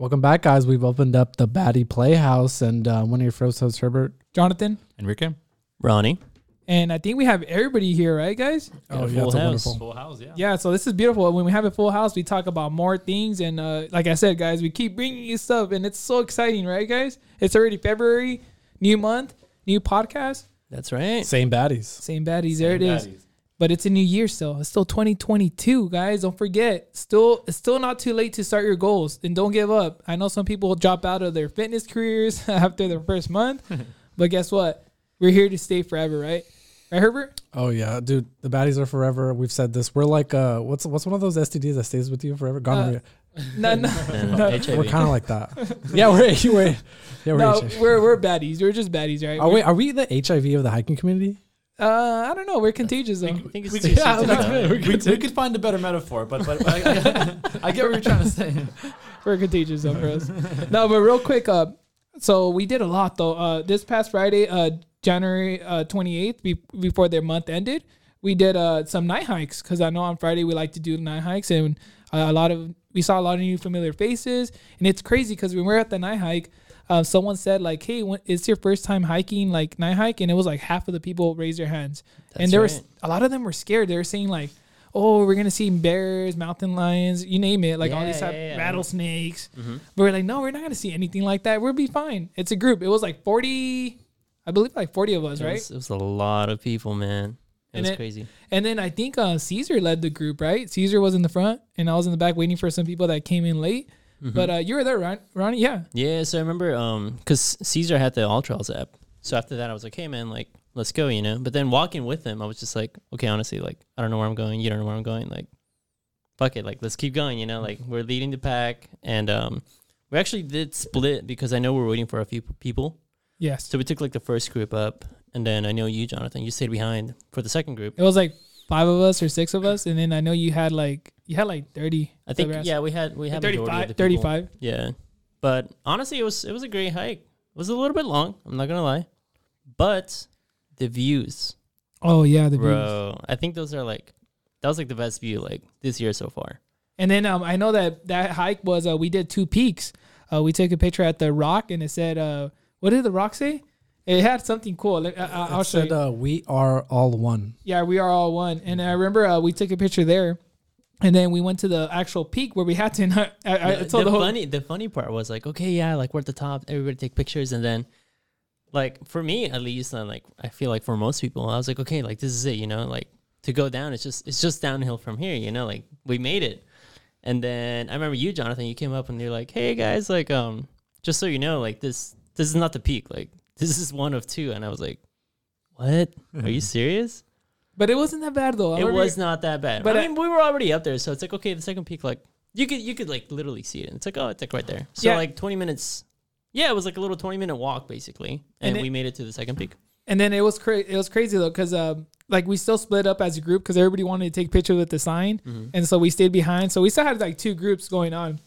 Welcome back, guys. We've opened up the Baddie Playhouse, and uh, one of your first hosts, Herbert. Jonathan. Enrique. Ronnie. And I think we have everybody here, right, guys? Oh, yeah, full it's a house. wonderful. Full house, yeah. Yeah, so this is beautiful. When we have a full house, we talk about more things. And uh, like I said, guys, we keep bringing you stuff, and it's so exciting, right, guys? It's already February, new month, new podcast. That's right. Same baddies. Same baddies. there it Same is. Baddies. But it's a new year still. It's still 2022, guys. Don't forget. Still, it's still not too late to start your goals, and don't give up. I know some people drop out of their fitness careers after their first month, but guess what? We're here to stay forever, right? Right, Herbert? Oh yeah, dude. The baddies are forever. We've said this. We're like, uh, what's what's one of those STDs that stays with you forever? Gonorrhea. No, no, And no. HIV. we're kind of like that. yeah, we're we're yeah we're. no, HIV. we're we're baddies. We're just baddies, right? Are we are we the HIV of the hiking community? Uh, I don't know. We're contagious though. I think it's We too could- that's good. We, we could find a better metaphor, but but I, I get what you're trying to say. We're contagious though for us. no, but real quick, uh, so we did a lot though. Uh, this past Friday, uh, January uh 28th, be- before their month ended, we did uh some night hikes because I know on Friday we like to do night hikes and uh, a lot of we saw a lot of new familiar faces and it's crazy because when we were at the night hike. Uh, someone said like, "Hey, when, it's your first time hiking, like night hike," and it was like half of the people raised their hands, and there right. was a lot of them were scared. They were saying like, "Oh, we're gonna see bears, mountain lions, you name it, like all Yeah, these type yeah, yeah. rattlesnakes." Mhm. But we're like, no, we're not gonna see anything like that. We'll be fine. It's a group. It was like forty, I believe, like forty of us, It right? was, it was a lot of people, man. It And was it- crazy. And then I think uh, Caesar led the group, right? Caesar was in the front, and I was in the back waiting for some people that came in late. Mhm. But uh, you were there, Ron- Ronnie. Yeah. yeah, so I remember um because Caesar had the AllTrails app. So after that, I was like, hey man, like let's go, you know. But then walking with him, I was just like, okay, honestly, like I don't know where I'm going. You don't know where I'm going. Like, fuck it, like let's keep going, you know. Like we're leading the pack, and um we actually did split because I know we're waiting for a few people. Yes. So we took like the first group up, and then I know you, Jonathan, you stayed behind for the second group. It was like five of us or six of us, and then I know you had like you had like thirty. I think yeah, we had we had majority of 35, the people. 35. Yeah, but honestly, it was it was a great hike. It was a little bit long. I'm not gonna lie, but the views, Oh yeah, the views. bro. I think those are like that was like the best view like this year so far. And then um, I know that that hike was uh, we did two peaks. Uh, we took a picture at the rock, and it said, uh, "What did the rock say?" It had something cool. Let- I- I- I'll It show said, you. uh, "We are all one." Yeah, we are all one. And I remember uh, we took a picture there, and then we went to the actual peak where we had to. I, I, I told the the whole, funny the funny part was like, okay, yeah, like we're at the top, everybody take pictures, and then like for me at least, and like I feel like for most people, I was like, okay, like this is it, you know, like to go down, it's just it's just downhill from here, you know, like we made it. And then I remember you, Jonathan, you came up and you're like, hey guys, like um, just so you know, like this this is not the peak, like this is one of two, and I was like, what? Are you serious? but it wasn't that bad though. I it remember- was not that bad. but But I- I mean, we were already up there, so it's like okay, the second peak, like you could you could like literally see it. And it's like oh, it's like right there. So Yeah. like twenty minutes. Yeah, it was like a little twenty minute walk basically, And and, it- we made it to the second peak. And then it was crazy. it was crazy though because um like we still split up as a group because everybody wanted to take pictures with the sign, Mm-hmm. and so we stayed behind. So we still had like two groups going on.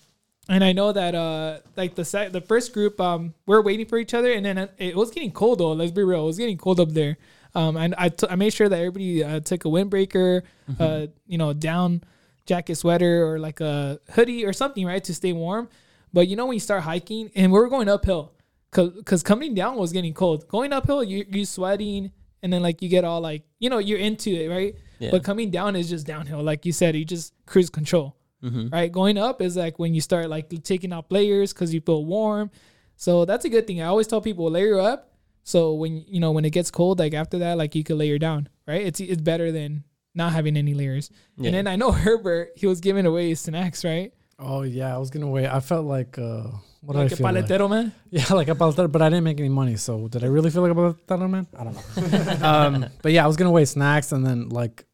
And I know that uh like the sec- the first group um we're waiting for each other and then it, it was getting cold though let's be real it was getting cold up there. Um and I, t- I made sure that everybody uh, took a windbreaker uh you know down jacket sweater or like a hoodie or something right to stay warm. But you know when you start hiking and we were going uphill because coming down was getting cold. Going uphill you you sweating and then like you get all like you know you're into it right? Yeah. but coming down is just downhill like you said you just cruise control Mm-hmm. right? Going up is like when you start like taking out layers because you feel warm. So that's a good thing. I always tell people layer up. So when you know when it gets cold, like after that, like you can layer down, right? It's it's better than not having any layers. Yeah. And then I know Herbert, he was giving away snacks, right? Oh yeah, I was gonna wait. I felt like uh, what like did I a feel like? paletero man. Yeah, like a paletero, but I didn't make any money. So did I really feel like a paletero man? I don't know. um, but yeah, I was gonna wait snacks, and then like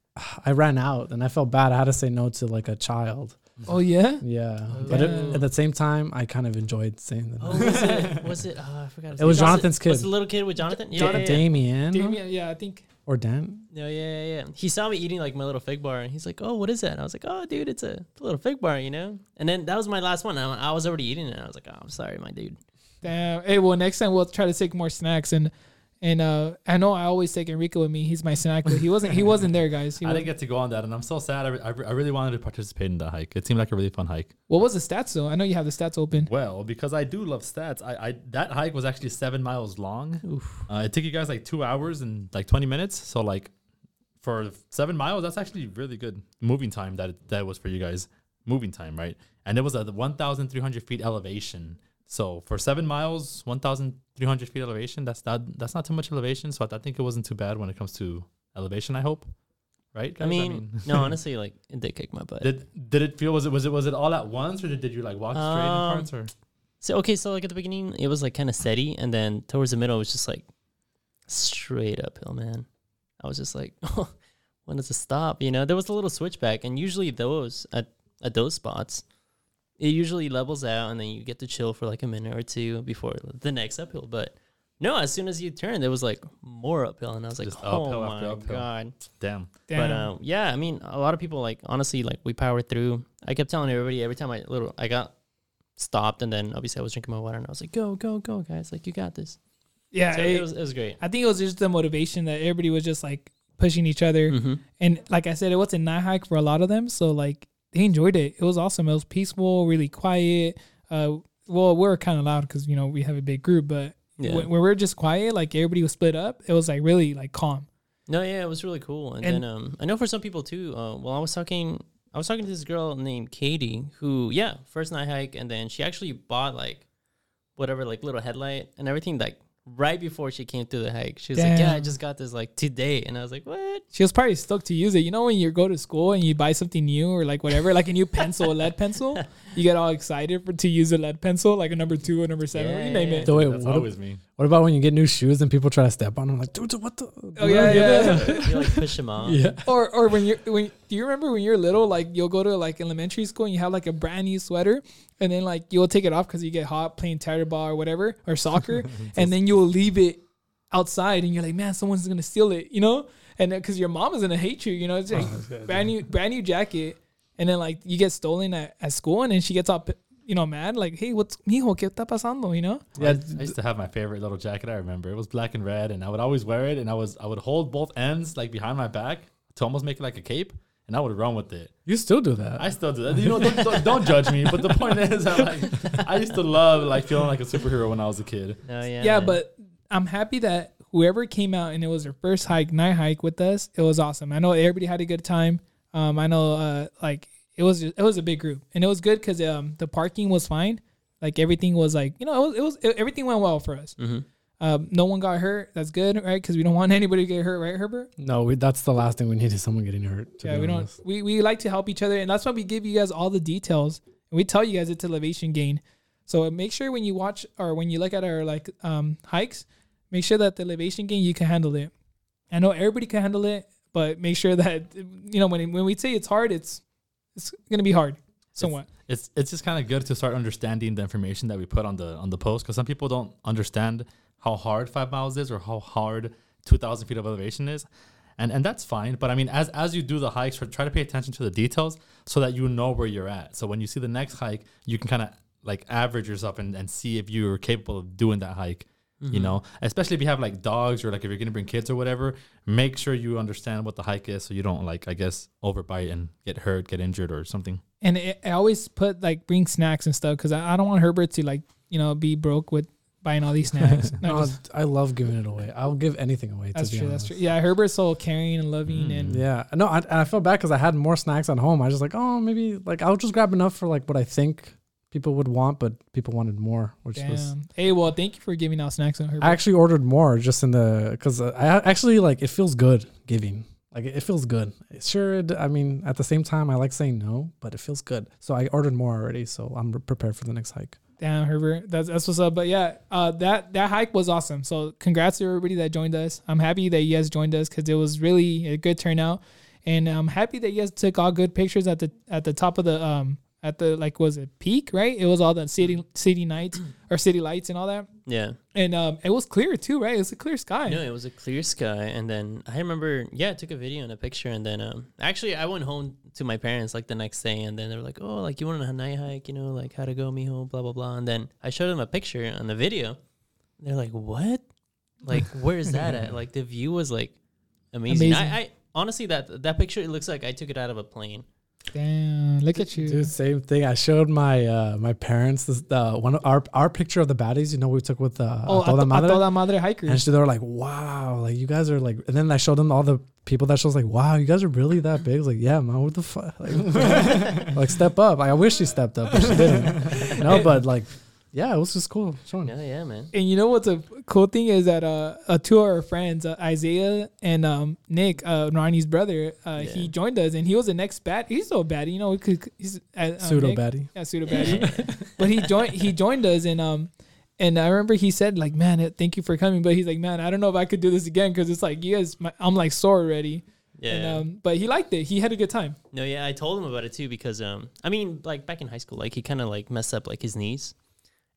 I ran out, and I felt bad. I had to say no to like a child. Oh yeah. Yeah, oh, but it, at the same time, I kind of enjoyed saying that. Oh, was it? Was it? Oh, I forgot. his It was name. Jonathan's Was kid. Was the little kid with Jonathan? Yeah, Jonathan. yeah, yeah. Damien, Damien, yeah, I think. or Dan. No, yeah, yeah, yeah. He saw me eating like my little fig bar, and he's like, "Oh, what is that?" And I was like, "Oh, dude, it's a, it's a little fig bar, you know." And then that was my last one. I, I was already eating it. And I was like, "Oh, I'm sorry, my dude." Damn. Hey, well, next time we'll try to take more snacks and And uh, I know I always take Enrico with me. He's my snack, but he wasn't. He wasn't there, guys. He I didn't get to go on that, and I'm so sad. I, re- I, re- I really wanted to participate in that hike. It seemed like a really fun hike. what was the stats though? I know you have the stats open. Well, because I do love stats, I, I that hike was actually seven miles long. Uh, it took you guys like two hours and like 20 minutes. So like for seven miles, that's actually really good moving time. That that was for you guys moving time, right? And it was at 1,300 feet elevation. So for seven miles, 1,300 feet elevation, that's not that's not too much elevation. So I, I think it wasn't too bad when it comes to elevation. I hope, right? I guys? mean, no, honestly, like it did kick my butt. did did it feel was it was it was it all at once or did, did you like walk straight in Um, parts or? So okay, so like at the beginning, it was like kind of steady, and then towards the middle, it was just like straight uphill, man. I was just like, when does it stop? You know, there was a little switchback, and usually those at at those spots, it usually levels out, and then you get to chill for like a minute or two before the next uphill. But no, as soon as you turn, there was like more uphill, and I was like, Just oh uphill my after uphill. god. Damn. Damn. But um, yeah, I mean, a lot of people like honestly like we powered through. I kept telling everybody every time I little I got stopped, and then obviously I was drinking my water, and I was like, "Go, go, go, guys! Like you got this." yeah, So it- it was it was great. I think it was just the motivation that everybody was just like pushing each other. Mm-hmm. And like I said, it was a night hike for a lot of them. So like they enjoyed it. It was awesome. It was peaceful, really quiet. Uh, well, we are kind of loud because you know we have a big group, but Yeah. when, when we are just quiet, like everybody was split up. It was like really like calm. No, yeah, it was really cool. And, And- then um, I know for some people too. Uh, well, I was talking, I was talking to this girl named Katie, who yeah, first night hike, and then she actually bought like whatever like little headlight and everything like right before she came through the hike. She was like, "Yeah, I just got this like today," and I was like, "What?" She was probably stoked to use it. You know, when you go to school and you buy something new or like whatever, like a new pencil, a lead pencil, you get all excited for to use a lead pencil, like a number two or number seven, Yeah, you name yeah, it. So wait, That's always me. What about when you get new shoes and people try to step on them? Like, dude, what the? Oh yeah, yeah. you like push them off. yeah. or or when you're when do you remember when you're little like you'll go to like elementary school and you have like a brand new sweater and then like you'll take it off because you get hot playing tetherball or whatever or soccer and then you'll leave it outside and you're like man someone's gonna steal it you know and uh, because your mom is gonna hate you you know it's oh, like brand new brand new jacket and then like you get stolen at, at school and then she gets all p- you know mad like hey what's mijo qué está pasando you know Yeah, I used to have my favorite little jacket. I remember it was black and red, and I would always wear it. And I was I would hold both ends like behind my back to almost make it like a cape, and I would run with it. You still do that. I still do that. You know, don't, don't, don't judge me. But the point is, I like I used to love like feeling like a superhero when I was a kid. No, yeah. yeah, man. but I'm happy that whoever came out and it was their first hike, night hike with us, it was awesome. I know everybody had a good time. Um, I know, uh, like it was just, it was a big group and it was good because um the parking was fine. Like everything was like you know it was, it was it- everything went well for us. Mhm. Um, no one got hurt. That's good, right? Because we don't want anybody to get hurt, right, Herbert? no, we, that's the last thing we need is someone getting hurt. to yeah, be we don't. We we like to help each other, and that's why we give you guys all the details, and we tell you guys it's elevation gain. So uh, make sure when you watch or when you look at our like um hikes, make sure that the elevation gain you can handle it. I know everybody can handle it, but make sure that you know when when we say it's hard, it's it's gonna be hard, somewhat. It's it's just kind of good to start understanding the information that we put on the on the post because some people don't understand how hard five miles is or how hard two thousand feet of elevation is, and and that's fine. But I mean, as as you do the hikes, try try to pay attention to the details so that you know where you're at. So when you see the next hike, you can kind of like average yourself and, and see if you're capable of doing that hike. You mm-hmm. know, especially if you have like dogs or like if you're gonna bring kids or whatever, make sure you understand what the hike is so you don't like I guess overbite and get hurt, get injured or something. And it, I always put like bring snacks and stuff because I, I don't want Herbert to like you know be broke with buying all these snacks. No, No, just- I love giving it away. I'll give anything away. that's to be true. That's true. Yeah, Herbert's so caring and loving mm. and Yeah, no, I, I felt bad because I had more snacks at home. I was just like, oh, maybe like I'll just grab enough for like what I think people would want, but people wanted more, which was. Damn. Hey, well, thank you for giving out snacks on Herbert. I actually ordered more just in the because I actually like it feels good giving. Like it feels good. Sure, it, I mean at the same time I like saying no, but it feels good. So I ordered more already, so I'm prepared for the next hike. Damn, Herbert. That's that's what's up. But yeah, uh, that that hike was awesome. So congrats to everybody that joined us. I'm happy that you guys joined us because it was really a good turnout, and I'm happy that you guys took all good pictures at the at the top of the um at the like was it peak right? It was all the city city nights or city lights and all that, yeah. and um it was clear too, right? It was a clear sky. No, it was a clear sky, and then I remember, yeah, I took a video and a picture, and then um, actually I went home to my parents like the next day, and then they were like, "Oh, like you want on a night hike? You know, like how to go, mijo, blah blah blah." And then I showed them a picture on the video. They're like, "What?" Like, where is that at? Like, the view was like amazing. Amazing. I, I honestly that that picture it looks like I took it out of a plane. Damn, look at you. Dude, same thing. I showed my uh my parents this the one of our our picture of the baddies. You know, we took with uh, oh, toda madre. toda madre And hikers. so they were like, "Wow, like you guys are like." And then I showed them all the people that shows like, "Wow, you guys are really that big." Like, "Yeah, man, what the fuck?" Like, like, step up. Like, I wish she stepped up, but she didn't. No, but like, yeah, it was just cool showing. Yeah, yeah, man. And you know what's a cool thing is that uh, uh two of our friends, uh, Isaiah and um Nick, uh Ronnie's brother, uh he joined us and he was the next bat. He's still a baddie, you know. We could, he's uh, uh, Pseudo Nick. baddie. Yeah, pseudo baddie. but he joined he joined us and um and I remember he said like, man, thank you for coming. But he's like, man, I don't know if I could do this again because it's like you guys, my, I'm like sore already. Yeah. And, um, but he liked it. He had a good time. No, yeah, I told him about it too because um, I mean, like back in high school, like he kind of like messed up like his knees,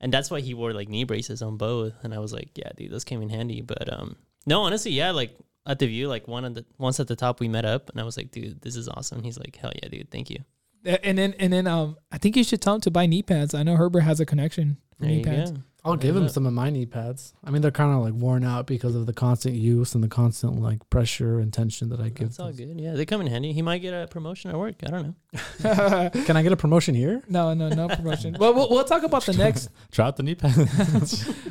and that's why he wore like knee braces on both. And I was like, yeah, dude, those came in handy. But um, no, honestly, yeah, like at the view, like one of the once at the top, we met up, and I was like, dude, this is awesome. And he's like, hell yeah, dude, thank you. And then and then um, I think you should tell him to buy knee pads. I know Herbert has a connection for There knee pads. go. I'll give him some of my knee pads. I mean, they're kind of like worn out because of the constant use and the constant like pressure and tension that I give. That's all good. Yeah, they come in handy. He might get a promotion at work. I don't know. Can I get a promotion here? no, no, no promotion. well, we'll we'll talk about the next. Try out the knee pad.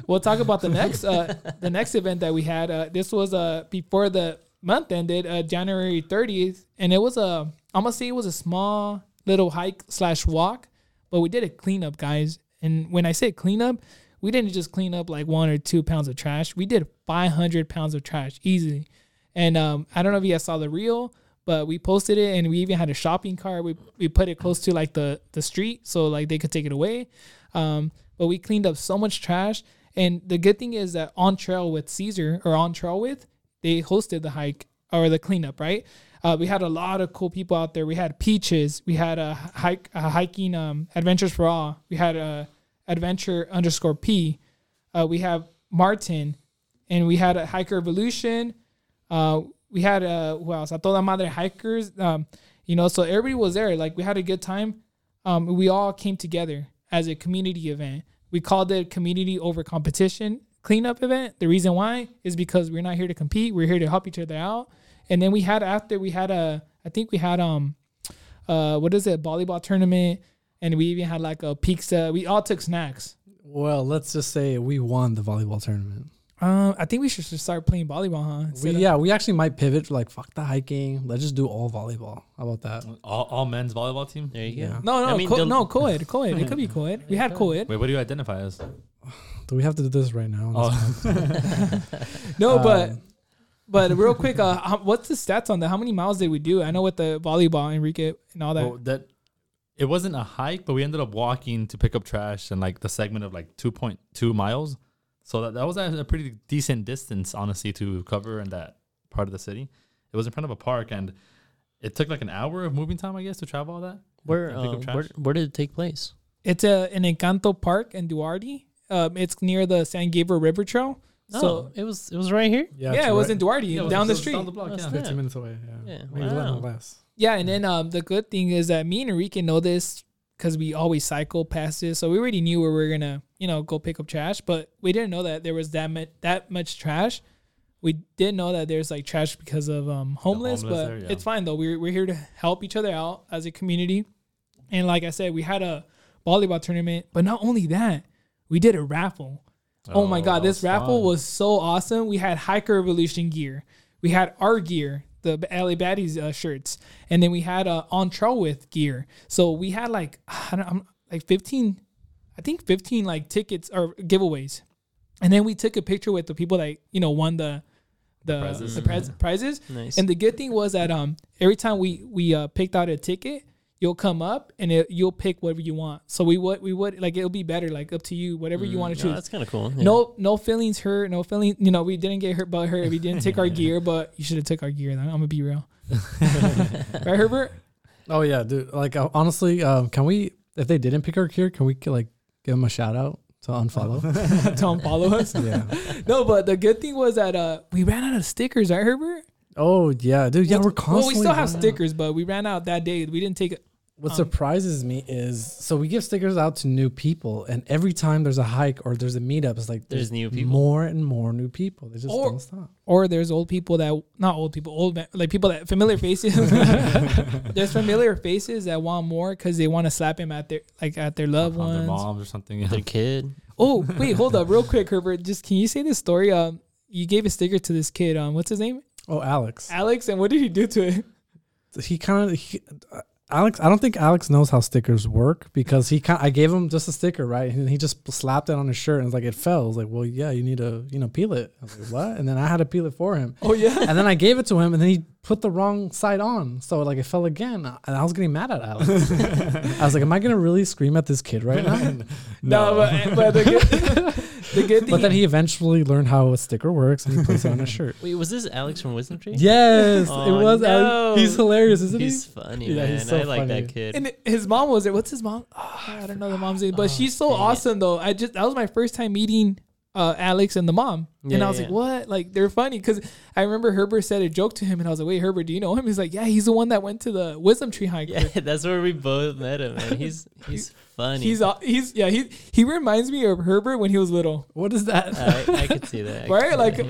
We'll talk about the next uh the next event that we had. Uh, this was uh before the month ended, uh January 30th, and it was a I'm gonna say it was a small little hike slash walk, but we did a cleanup, guys. And when I say cleanup, we didn't just clean up like one or two pounds of trash. We did 500 pounds of trash easily. And um, I don't know if you guys saw the reel, but we posted it, and we even had a shopping cart. We we put it close to like the the street, so like they could take it away. Um, but we cleaned up so much trash. And the good thing is that on trail with Caesar or on trail with, they hosted the hike or the cleanup, right? Uh, we had a lot of cool people out there. We had Peaches. We had a hike, a hiking um, adventures for all. We had a adventure underscore P. Uh, we have Martin, and we had a hiker evolution. Uh, we had uh, who else? A toda madre hikers. Um, you know, so everybody was there. Like we had a good time. Um, we all came together as a community event. We called it community over competition cleanup event. The reason why is because we're not here to compete. We're here to help each other out. And then we had after we had a, I think we had um, uh, what is it, volleyball tournament, and we even had like a pizza. We all took snacks. Well, let's just say we won the volleyball tournament. Um, I think we should just start playing volleyball, huh? We, yeah, we actually might pivot like fuck the hiking. Let's just do all volleyball. How about that? all, all men's volleyball team. There you Yeah. go. No, no, I mean, co- the- no, co-ed, co-ed. It could be co-ed. We had co-ed. Wait, what do you identify as? Do we have to do this right now? Oh, No, but Um, but real quick, uh, what's the stats on that? How many miles did we do? I know with the volleyball, Enrique, and all that. well, that it wasn't a hike, but we ended up walking to pick up trash and like the segment of like 2.2 miles. So that, that was a a pretty decent distance, honestly, to cover in that part of the city. It was in front of a park, and it took like an hour of moving time, I guess, to travel all that. Where, And pick up trash. where where did it take place? It's a an Encanto Park in Duarte. Um, it's near the San Gabriel River Trail. So So it was it was right here. yeah, yeah, it's it was right- in Duarte, Yeah, it was down the just street. Down the block, That's yeah. 15 minutes away. Yeah, Yeah, maybe wow. less. Yeah, and then um, the good thing is that me and Enrique know this because we always cycle past this, so we already knew where we are gonna, you know, go pick up trash. But we didn't know that there was that much that much trash. We didn't know that there's like trash because of um homeless, homeless but there, yeah. it's fine though. We're we're here to help each other out as a community, and like I said, we had a volleyball tournament. But not only that, we did a raffle. Oh, my god, this raffle fun. was so awesome. We had hiker evolution gear. We had our gear, the LA Baddies uh, shirts, and then we had uh, on trail with gear. So we had like I don't, I'm, like 15, I think 15 like tickets or giveaways, and then we took a picture with the people that you know won the the Prizes. the prize, prizes. Nice. And the good thing was that um every time we we uh, picked out a ticket, you'll come up and it, you'll pick whatever you want. So we would we would like it'll be better like up to you whatever you want to No, choose. that's kind of cool. yeah. No, no feelings hurt. No feeling. You know, we didn't get hurt by hurt. We didn't take our gear, but you should have took our gear. Then I'm gonna be real. right, Herbert? Oh yeah, dude. Like uh, honestly, um, can we? If they didn't pick our gear, can we like give them a shout out to unfollow? Tell them follow us. yeah. No, but the good thing was that uh we ran out of stickers. Right, Herbert? Oh yeah, dude. Yeah, we're constantly. Well, we still have running out. stickers, but we ran out that day. We didn't take What Um, surprises me is so we give stickers out to new people, and every time there's a hike or there's a meetup, it's like There's new people. more and more new people. They just Or- don't stop. Or there's old people that not old people, old like people that familiar faces. there's familiar faces that want more because they want to slap him at their like at their loved on their moms or something. Yeah. Their kid. Oh wait, hold up, real quick, Herbert. Just can you say this story? Um, you gave a sticker to this kid. Um, what's his name? Oh, Alex. Alex. And what did he do to it? he kind of uh, Alex. I don't think Alex knows how stickers work because he kind. I gave him just a sticker, right? And he just slapped it on his shirt, and it's like it fell. I was like, well, yeah, you need to, you know, peel it. I was like, what? And then I had to peel it for him, Oh yeah. and then I gave it to him, and then he put the wrong side on, so like it fell again, and I was getting mad at Alex. I was like, am I gonna really scream at this kid right now? No, but, but the good, the thing. But then he eventually learned how a sticker works, and he puts it on his shirt. Wait, was this Alex from Wisdom Tree? Yes, Oh, it was. Alex. He's hilarious, isn't He's he? He's funny, Yeah, man. he's so I like that kid. and his mom was it. What's his mom? Oh, I don't know the mom's name, but oh, she's so dang it. awesome though. I just that was my first time meeting uh, Alex and the mom, and I was yeah. like, "What?" Like they're funny because I remember Herbert said a joke to him, and I was like, "Wait, Herbert, do you know him?" He's like, "Yeah, he's the one that went to the Wisdom Tree hike." yeah, that's where we both met him, man. He's he's funny. He's uh, he's yeah he he reminds me of Herbert when he was little. What is that? I, I could see that. Right? Like- that,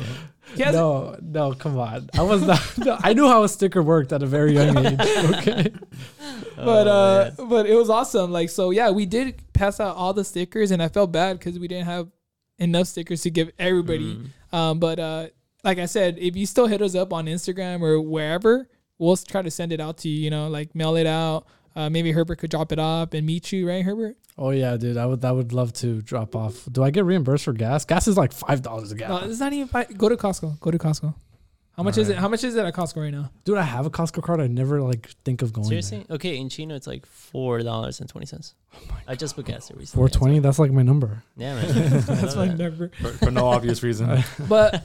yeah. No, no, come on. I was not. No, I knew how a sticker worked at a very young age. Okay. but Oh, uh, man. but it was awesome. Like so, yeah, we did pass out all the stickers, and I felt bad because we didn't have enough stickers to give everybody. Mm. Um, but uh, like I said, if you still hit us up on Instagram or wherever, we'll try to send it out to you. You know, like mail it out. Uh, maybe Herbert could drop it off and meet you, right, Herbert? Oh yeah, dude. I would. I would love to drop off. Do I get reimbursed for gas? Gas is like five dollars a No, gallon. it's not even. Fi- go to Costco. Go to Costco. How much is it? How much is it at Costco right now? Dude, I have a Costco card. I never like think of going. Seriously? Okay, in Chino it's like four dollars and twenty cents. Oh my I just booked gas there recently. Four twenty. That's like my number. Yeah, man. That's my number. for, for no obvious reason. But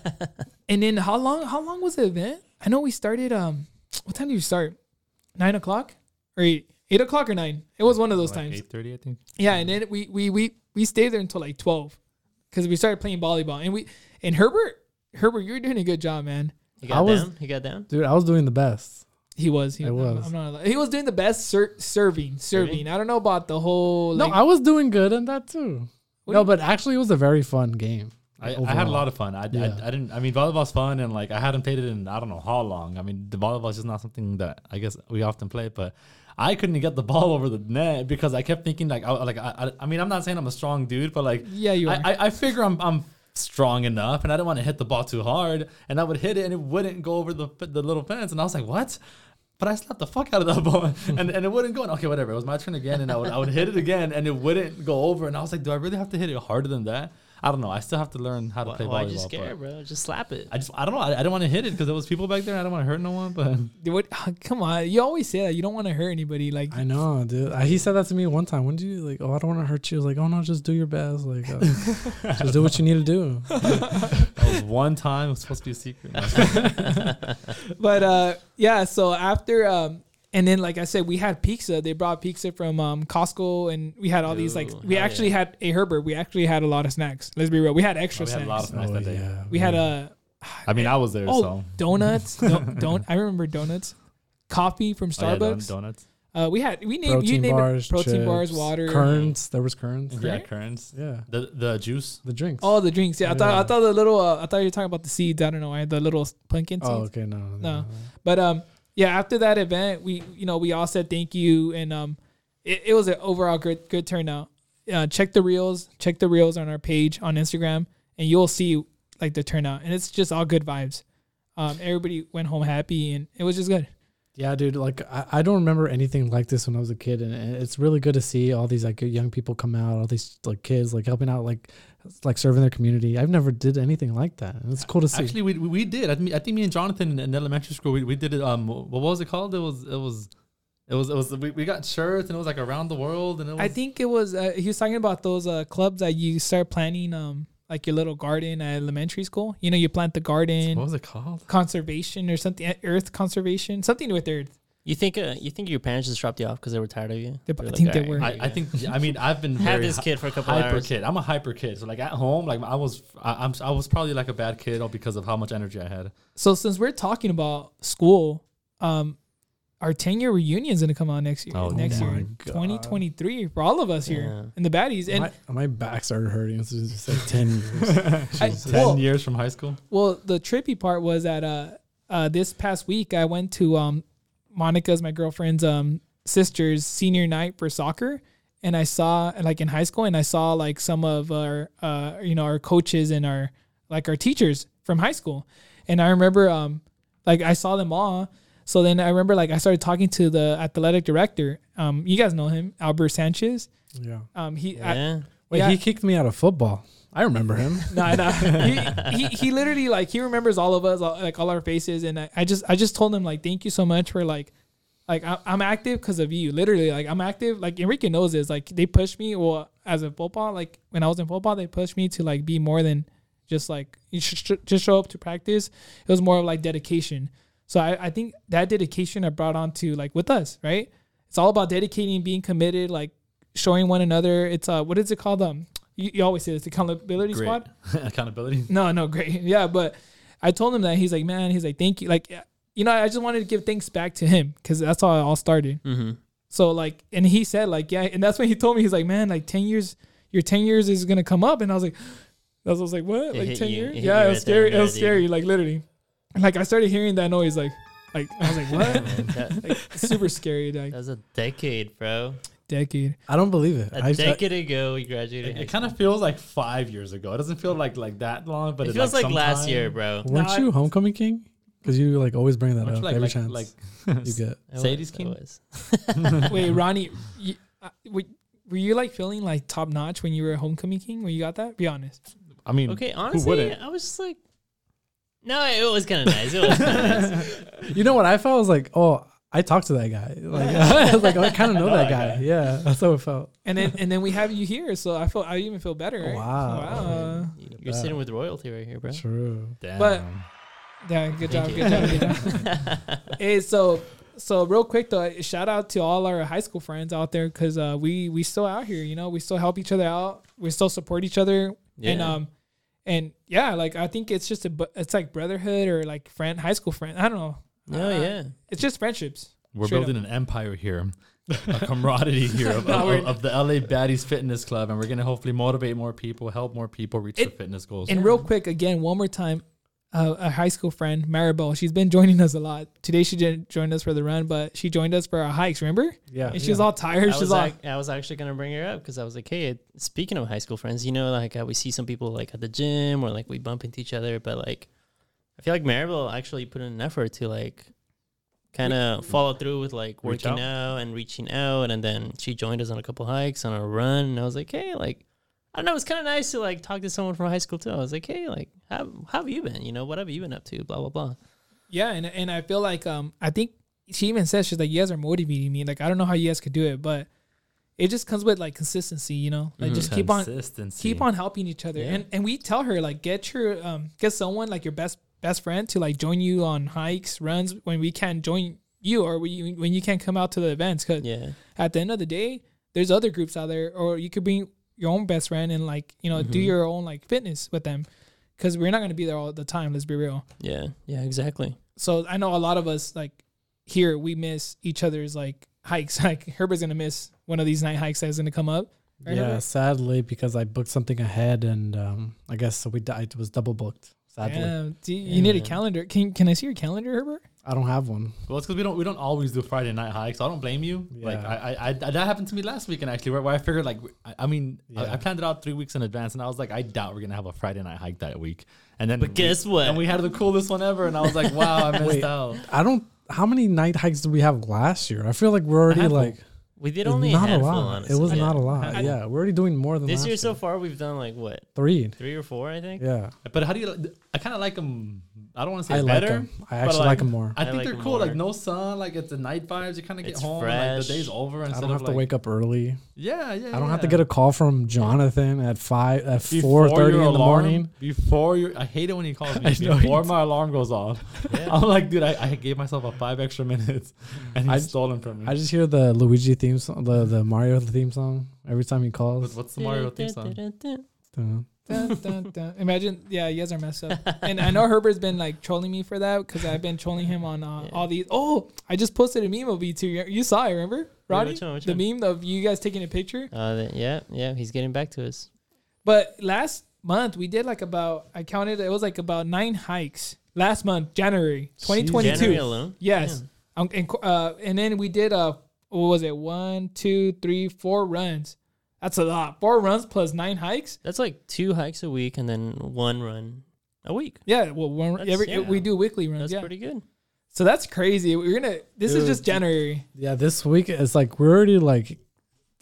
and then how long? How long was the event? I know we started. Um, what time did you start? Nine o'clock or eight? Eight o'clock or nine? It was one of those times. Eight thirty, I think. Yeah, and then we we we we stayed there until like twelve because we started playing volleyball. And we and Herbert Herbert, you're doing a good job, man. He I was- down. He got down. Dude, I was doing the best. He was. He I I'm- was. I'm, not. He was doing the best ser- serving. Serving. I don't know about the whole. Like, no, I was doing good in that too. What no, do but actually, it was a very fun game. I, I had a lot of fun. I, Yeah. I, I didn't. I mean, volleyball's fun, and like I hadn't played it in I don't know how long. I mean, the volleyball is just not something that I guess we often play. But I couldn't get the ball over the net because I kept thinking like, I, like I, I, I mean, I'm not saying I'm a strong dude, but like, yeah, you are. I, I, I figure I'm, I'm strong enough, and I didn't want to hit the ball too hard, and I would hit it, and it wouldn't go over the the little fence, and I was like, what? But I slapped the fuck out of that ball, and, and it wouldn't go. in. Okay, whatever. It was my turn again, and I would I would hit it again, and it wouldn't go over, and I was like, do I really have to hit it harder than that? I don't know. I still have to learn how to Why, play why'd volleyball. you but scare, bro? Just slap it. I just I don't know. I, I didn't want to hit it because there was people back there. and I don't want to hurt no one, but Dude, what, come on, you always say that you don't want to hurt anybody. Like, I know, dude. I, he said that to me one time. When did you like? Oh, I don't want to hurt you. I was like, oh no, just do your best. Like, uh, just do what you need to do. that was one time. It was supposed to be a secret. but uh, yeah. So after um, and then like I said, we had pizza. They brought pizza from um Costco, and we had all these like we actually yeah. had a Herbert. We actually had a lot of snacks. Let's be real. We had extra Oh, we had a snacks. lot of snacks that day. we had a I mean, I was there, oh so donuts. don't, don't I remember donuts? Coffee from Oh, yeah, don- Starbucks. donuts. uh, we had we named you protein named bars, it protein bars, water. currents. There was currents. Yeah, Right? currants. Yeah, The the juice. the drinks. Oh, the drinks. Yeah, I thought I thought the little. Uh, I thought you were talking about the seeds. I don't know. I had the little pumpkin seeds. Oh, okay, no, no, No. But um, yeah, after that event, we you know we all said thank you, and um, it, it was an overall good good turnout. Uh, check the reels, check the reels on our page on Instagram, and you'll see like the turnout, and it's just all good vibes. Um, everybody went home happy, and it was just good. Yeah, dude. Like I, I don't remember anything like this when I was a kid, and it's really good to see all these like young people come out, all these like kids like helping out, like like serving their community. I've never did anything like that, and it's cool to see. Actually, we, we we did. I, think- I think me and Jonathan in elementary school, we, we did it. Um, what was it called? It was it was it was it was we, we got shirts and it was like around the world and it was. I think it was uh, he was talking about those uh, clubs that you start planting um like your little garden at elementary school. You know, you plant the garden. what was it called? conservation or something earth conservation something with earth You think uh, you think your parents just dropped you off because they were tired of you? They- They I were think they "All were. I, here I think I mean I've been go." had very this kid for a couple hyper hours. kid. I'm a hyper kid. So like at home, like I was I, I'm I was probably like a bad kid all because of how much energy I had. so since we're talking about school um our 10 year reunion is gonna come out next year. Oh, next my year, God. 2023 for all of us here Yeah. in the baddies. And my, my back started hurting. It's just like ten years. I, Ten well, years from high school. well, the trippy part was that uh, uh, this past week I went to um, Monica's my girlfriend's um sister's senior night for soccer, and I saw like in high school, and I saw like some of our uh you know our coaches and our like our teachers from high school, and I remember um like I saw them all. So then I remember like I started talking to the athletic director. Um, you guys know him, Albert Sanchez. yeah. Um, he I- Yeah. Wait, Yeah. he kicked me out of football. I remember him. no, no. he, he he literally like he remembers all of us, all, like all our faces, and I, I just I just told him like thank you so much for like like I, I'm active because of you. Literally, like I'm active. Like Enrique knows this. Like they pushed me. Well, as a football, like when I was in football, they pushed me to like be more than just like you should sh- just show up to practice. It was more of like dedication. So I, I think that dedication I brought on to like with us, right? It's all about dedicating, being committed, like showing one another. It's uh what is it called? Um you, you always say this, accountability Great. squad. Accountability. No, no, great. Yeah, but I told him that he's like, man, he's like, thank you. Like, yeah, you know, I just wanted to give thanks back to him because that's how it all started. Mm-hmm. So like, and he said like, yeah, and that's when he told me he's like, man, like ten years, your ten years is gonna come up, and I was like, I was like, what, It like ten you. years? Yeah, it was right scary. and It was there, scary, like literally. Like I started hearing that noise, like, like I was like, what? that, like super scary, like that was a decade, bro. Decade. I don't believe it. A I, decade ago, we graduated. It, it kind of feels like five years ago. It doesn't feel like like that long, but It it feels like, last sometime- year, bro. weren't No, you homecoming king? Because you like always bring that up like every like, chance like you get. I Sadie's King? was. Wait, Ronnie, you, uh, were, were you like feeling like top notch when you were homecoming king? When you got that? Be honest. I mean, Okay, honestly. I was just like, no, it was kind of nice. It was nice. You know what I felt I was like, oh, I talked to that guy. Like, I was like, I kind of know know that that guy. Yeah, that's how it felt. And then and then we have you here, so I felt I even feel better. Right? Wow. Wow. You're sitting with royalty right here, bro. True. Damn. But- Yeah, good job, Thank good you. job, good job. hey, so so real quick though, shout out to all our high school friends out there because uh, we we still out here. You know, we still help each other out. We still support each other. Yeah. And um, and yeah, like I think it's just a it's like brotherhood or like friend, high school friend. I don't know. Oh Uh, yeah. It's just friendships. we're straight building an empire here, a camaraderie here of, No, of, we're- of the LA Baddies Fitness Club, and we're gonna hopefully motivate more people, help more people reach their It- fitness goals. And real quick, again, one more time, uh, a high school friend, Maribel, she's been joining us a lot. Today she didn't join us for the run, but she joined us for our hikes. Remember? Yeah. And she was all tired. I She's was, all ac- I was actually gonna bring her up because I was like, hey, speaking of high school friends, you know, like how we see some people like at the gym or like we bump into each other, but like I feel like Maribel actually put in an effort to like kind of follow through with like working out? out. and reaching out, and then she joined us on a couple hikes on a run, and I was like, hey, like. I don't know. It's kind of nice to like talk to someone from high school too. I was like, "Hey, like, how, how have you been? You know, what have you been up to? Blah blah blah." yeah, and and I feel like um I think she even says she's like you guys are motivating me. Like I don't know how you guys could do it, but it just comes with like consistency, you know. Like Mhm. just keep on keep on helping each other Yeah. and and we tell her like get your um get someone like your best best friend to like join you on hikes runs when we can't join you or we, when you can't come out to the events because Yeah, at the end of the day there's other groups out there or you could bring your own best friend and like you know do Mhm. your own like fitness with them because we're not going to be there all the time let's be real yeah, yeah, exactly. so i know a lot of us like here we miss each other's like hikes like herbert's going to miss one of these night hikes that's going to come up Right, Yeah, Herbert? sadly because I booked something ahead and um, I guess so we di- it was double booked. Sadly, Damn, do you, you need a uh, calendar can, can i see your calendar herbert I don't have one. Well, it's because we don't we don't always do Friday night hikes. So I don't blame you. Like I, I, I that happened to me last weekend actually, where, where I figured like I, I mean I, Yeah. I planned it out three weeks in advance, and I was like I doubt we're gonna have a Friday night hike that week. And then But we- guess what? And we had the coolest one ever, and I was like, wow, I missed Wait. out. I don't. How many night hikes did we have last year? I feel like we're already handful. like We did only not a handful. lot. honestly. It was yeah. not a lot. I- yeah, we're already doing more than This last year so far, we've done like what Three. three or four, I think. Yeah, But how do you? I kind of like them. I don't want to say I like better. them. I actually like- like them more. I I think like they're them cool. Like no sun, like it's the night vibes. You kind of get It's home, and, like the day's over. I don't have of to like, wake up early. Yeah, yeah. I don't have to get a call from Jonathan at five at four thirty in your the alarm- morning. Before your, I hate it when he calls me. Before my alarm goes off, Yeah. I'm like, dude, I, I gave myself a five extra minutes, and I he's j- stolen from me. I just hear the Luigi theme song, the the Mario theme song every time he calls. What- What's the Mario theme song? Dun. Dun, dun. Imagine, yeah, you guys are messed up. And I know Herbert's been like trolling me for that because I've been trolling him on uh, Yeah. all these. Oh, I just posted a meme of you two. You saw it, remember, Rodney? which one, which the one? meme of you guys taking a picture. Uh, yeah, yeah, he's getting back to us. But last month we did like about I counted it was like about nine hikes. Last month, January 2022. January alone. Yes. Um, and, uh, and then we did uh what was it? One, two, three, four runs. That's a lot. Four runs plus nine hikes. That's like two hikes a week and then one run a week. Yeah, well, one, every, yeah. we do weekly runs. That's yeah, pretty good. so that's crazy. We're gonna. This is just January. Yeah, this week it's like we're already like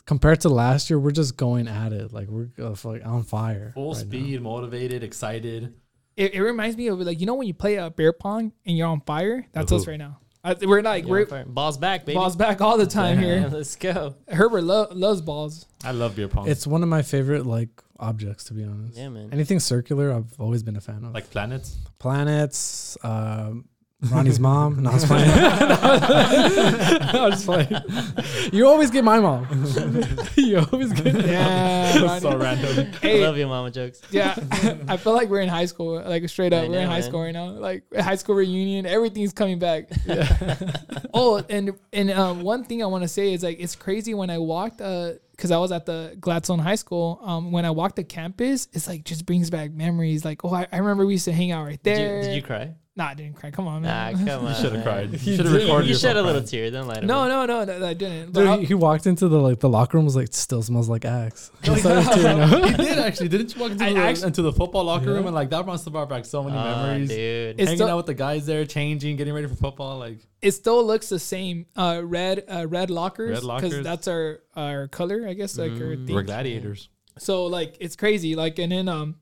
compared to last year, we're just going at it. Like we're uh, like on fire. Full right now. speed, motivated, excited. It, it reminds me of like you know when you play a bear pong and you're on fire. That's us right now. Uh, we're like Yeah, we're fire. balls back, baby. balls back all the time Yeah, here. let's go. Herbert lo- loves balls. I love beer pong. It's one of my favorite like objects to be honest. Yeah, man. Anything circular, I've always been a fan of. like planets. planets, um, Ronnie's mom. No, I was playing. I was playing. You always get my mom. you always get. Yeah, Ronnie. so random. I love your mama jokes. yeah, I feel like we're in high school. Like straight up, I we're in high man. school right now. Like high school reunion, everything's coming back. Yeah. oh, and and um, one thing I want to say is like it's crazy when I walked, uh, because I was at the Gladstone High School. Um, when I walked the campus, it's like just brings back memories. Like, oh, I, I remember we used to hang out right Did there. you, did you cry? Nah, I didn't cry. Come on, man. Nah, come on. you should have cried. You You should have recorded You shed a little crying. tear. Don't lie to no, no, no, no, I didn't. Dude, I'll- he, he walked into the like the locker room was like still smells like axe. He, Started tearing up. he did actually. Didn't you walk into, the, actually- into the football locker room and like that must have brought back so many Oh, memories. dude. It's Hanging still- out with the guys there, changing, getting ready for football. Like it still looks the same. Uh, red, uh, red lockers. Red lockers. Because that's our our color, I guess. Like our Mm. theme. we're gladiators. So like it's crazy. Like and then um,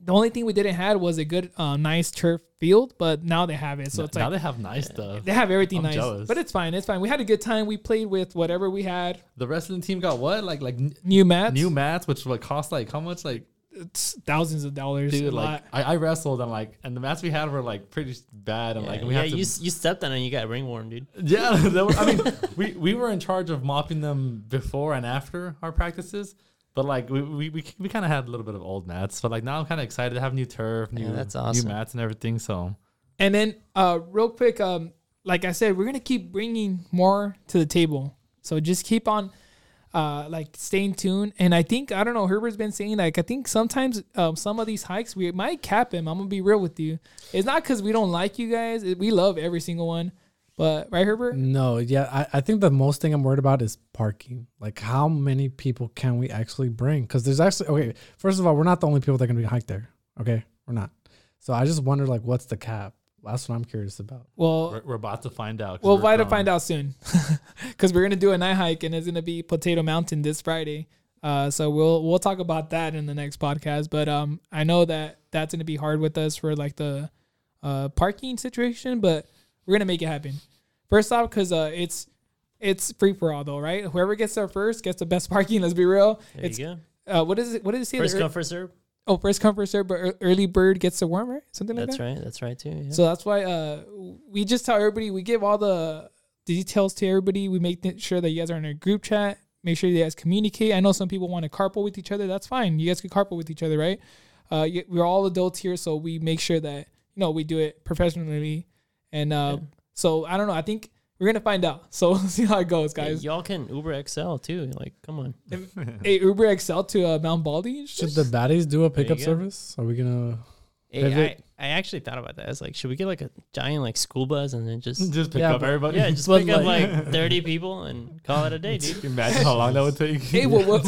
the only thing we didn't have was a good uh, nice turf field, but now they have it. So it's now like now they have nice stuff. they have everything I'm nice. jealous. But it's fine. It's fine. We had a good time. We played with whatever we had. The wrestling team got what? Like like n- New mats. new mats, which would cost like how much? Like it's thousands of dollars. dude, a like lot. I, I wrestled and like and the mats we had were like pretty bad and Yeah, like we yeah, had to you, you stepped on it and you got ringworm, dude. Yeah, they were, I mean, we, we were in charge of mopping them before and after our practices, but like we we, we, we kind of had a little bit of old mats. But like now I'm kind of excited to have new turf, new Yeah, that's awesome. new mats and everything. So And then, uh, real quick, um, like I said, we're gonna keep bringing more to the table. So just keep on, uh, like staying tuned. And I think I don't know. Herbert's been saying like I think sometimes um, some of these hikes we might cap him. I'm gonna be real with you. It's not because we don't like you guys. We love every single one. But right, Herbert? No, yeah, I, I think the most thing I'm worried about is parking. Like, how many people can we actually bring? Because there's actually okay. First of all, we're not the only people that gonna be hiked there. Okay, we're not. So I just wonder, like, what's the cap? That's what I'm curious about. Well, we're, we're about to find out. We'll try to find out soon, because we're gonna do a night hike and it's gonna be Potato Mountain this Friday. Uh, so we'll we'll talk about that in the next podcast. But um, I know that that's gonna be hard with us for like the uh parking situation, but we're gonna make it happen. First off, because uh, it's it's free for all though, right? Whoever gets there first gets the best parking. Let's be real. There it's you go. uh, what is it? What did it say? First come, first serve. Oh, first come first serve, but early bird gets the worm, right? Something like That's that. That's right. That's right too. Yeah. So that's why uh we just tell everybody we give all the details to everybody. We make sure that you guys are in a group chat. Make sure you guys communicate. I know some people want to carpool with each other. That's fine. You guys can carpool with each other, right? Uh, we're all adults here, so we make sure that you know we do it professionally. And uh, Yeah. so I don't know. I think we're gonna find out. So we'll see how it goes, Hey, guys. y'all can Uber XL too. Like, come on. hey, Uber XL to uh, Mount Baldy. Should the baddies do a pickup go. service? Are we gonna? Hey, I, I actually thought about that. I was like, should we get like a giant like school bus and then just Just pick Yeah, up but- everybody. yeah, just But pick up like- like thirty people and call it a day, dude. Imagine how long that would take. Hey, well, what,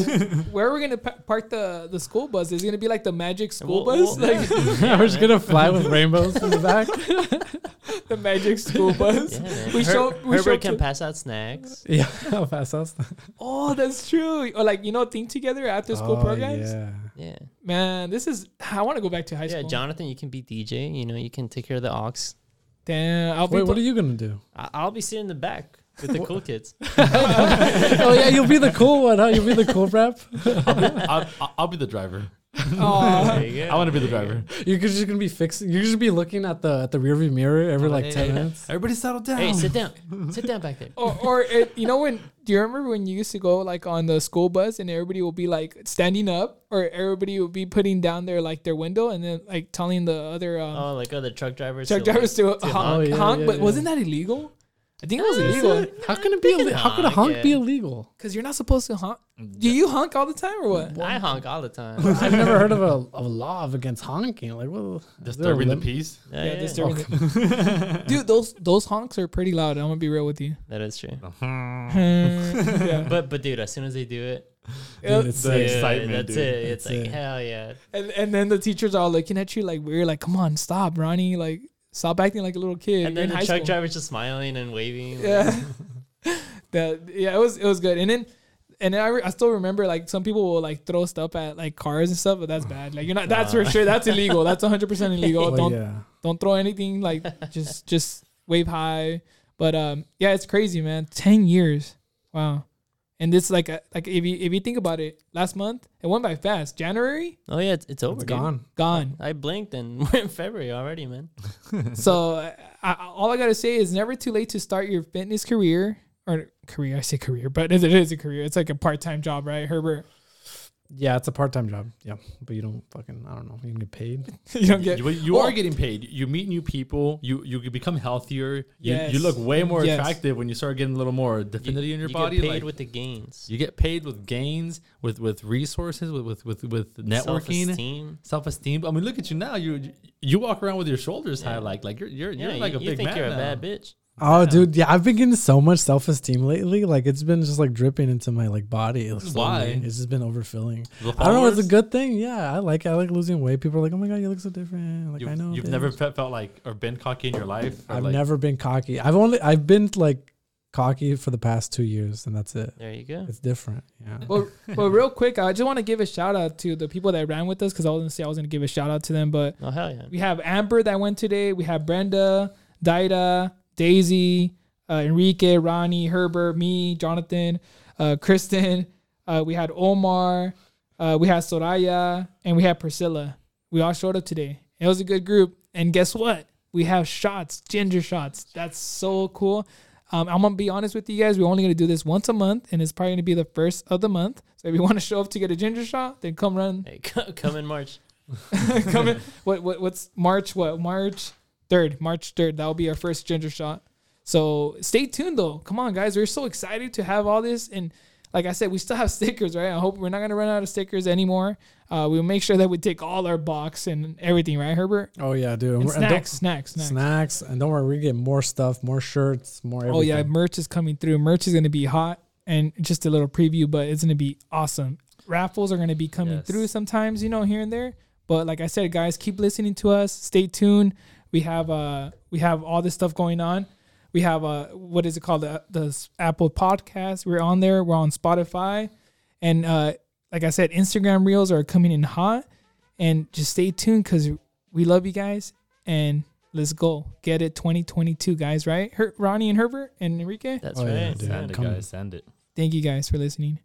where are we gonna pa- park the the school bus? Is it gonna be like the magic school We'll- bus? we'll- like We're just gonna fly with rainbows in the back. The magic school bus. Yeah. We Her- show- we Herbert show can to- pass out snacks. Yeah, how fast us. Oh, that's true. Or like you know, think together after school Oh, programs. Yeah. Yeah, Man, this is. I want to go back to high school. yeah. school. Jonathan, you can be DJ. You know, you can take care of the aux. Damn, I'll. Wait, pl- what are you gonna do? I- I'll be sitting in the back with the cool kids. oh yeah, you'll be the cool one, huh? You'll be the cool rap. I'll, I'll, I'll be the driver. Aw. You go. I want to be the driver. You're just gonna be fixing. You're just be looking at the at the rearview mirror every like ten Yeah. minutes. Everybody settle down. Hey, sit down. Sit down back there. or, or it, you know when do you remember when you used to go like on the school bus and everybody will be like standing up or everybody will be putting down their like their window and then like telling the other um, Oh, like other truck drivers. truck to, drivers to, to honk, honk. Oh, yeah, honk yeah, but yeah. wasn't that illegal? I think it was Is illegal it? How can it be? They can Ille- how could a honk, honk be illegal? because you're not supposed to honk. Do you honk all the time or what? I honk all the time. I've never heard of a, of a law of against honking. Like, well, is Disturbing the peace. Yeah, Yeah, yeah, disturbing the- Dude, those those honks are pretty loud. I'm gonna be real with you. that is true. yeah. But but dude, as soon as they do it, Dude, it's The sick. excitement, that's dude. it. It's That's like it. hell yeah. And and then the teachers are all looking at you like weird, like, come on, stop, Ronnie, like stop acting like a little kid. And then the high truck school." driver's just smiling and waving. Yeah. that yeah, it was it was good. And then and then I, re- I still remember like some people will like throw stuff at like cars and stuff, but that's bad. Like you're not that's for sure. That's illegal. That's 100 percent illegal. Well, don't yeah. don't throw anything like just just wave high. But um yeah, it's crazy, man. Ten years. Wow. And this like a, like if you if you think about it, last month it went by fast. January Oh yeah, it's, it's over. It's dude. gone. gone. I blinked and we're in February already, man. so I, I, all I gotta say is never too late to start your fitness career or career. I say career, but it is a career. It's like a part time job, right, Herbert? Yeah, it's a part time job. Yeah, but you don't fucking. I don't know. You can get paid. you don't get. You, you Well- are getting paid. You meet new people. You you become healthier. You, Yes. you look way more Yes. attractive when you start getting a little more definity in your you body. Get paid like, with the gains. you get paid with gains, with with resources, with with with, with networking, Self-esteem. self esteem. I mean, look at you now. You you walk around with your shoulders high, like like you're you're Yeah, you're like you, a you big think man you're a bad bitch. Oh, Yeah. dude, yeah, I've been getting so much self esteem lately. Like it's been just like dripping into my like body. slowly. Why? It's just been overfilling. I don't know. It's a good thing. Yeah, I like. I like losing weight. People are like, "Oh my god, you look so different." Like You've, I know. you've never fe- felt like or been cocky in your life. I've like, never been cocky. I've only. I've been like cocky for the past two years, and that's it. There you go. It's different. Yeah. Well, well, real quick, I just want to give a shout out to the people that ran with us because I was gonna say I was gonna give a shout out to them, but Oh hell yeah. we have Amber that went today. We have Brenda, Daida, Daisy, uh, Enrique, Ronnie, Herbert, me, Jonathan, uh, Kristen. Uh, we had Omar. Uh, we had Soraya, and we had Priscilla. We all showed up today. It was a good group. And guess what? We have shots, ginger shots. That's so cool. Um, I'm gonna be honest with you guys. We're only gonna do this once a month, and it's probably gonna be the first of the month. So if you want to show up to get a ginger shot, then come run Hey, co- come in March. Come in. What, what what's March? What March third? March third. That will be our first ginger shot. So stay tuned though. Come on, guys. We're so excited to have all this. And like I said, we still have stickers, right? I hope we're not gonna run out of stickers anymore. Uh, we'll make sure that we take all our box and everything, right, Herbert? Oh yeah, dude. And we're- and snacks, snacks, snacks. snacks, and don't worry, we get more stuff, more shirts, more. Everything. Oh yeah, merch is coming through. Merch is gonna be hot, and just a little preview, but it's gonna be awesome. Raffles are gonna be coming Yes. through sometimes, you know, here and there. But like I said, guys, keep listening to us. Stay tuned. We have uh we have all this stuff going on. We have uh what is it called the, the Apple Podcast. We're on there. We're on Spotify, and uh like I said, Instagram Reels are coming in hot. And just stay tuned because we love you guys and let's go get it 2022 guys right Her- ronnie and herbert and enrique That's Oh, right. dude. Send it, guys. Send it. thank you guys for listening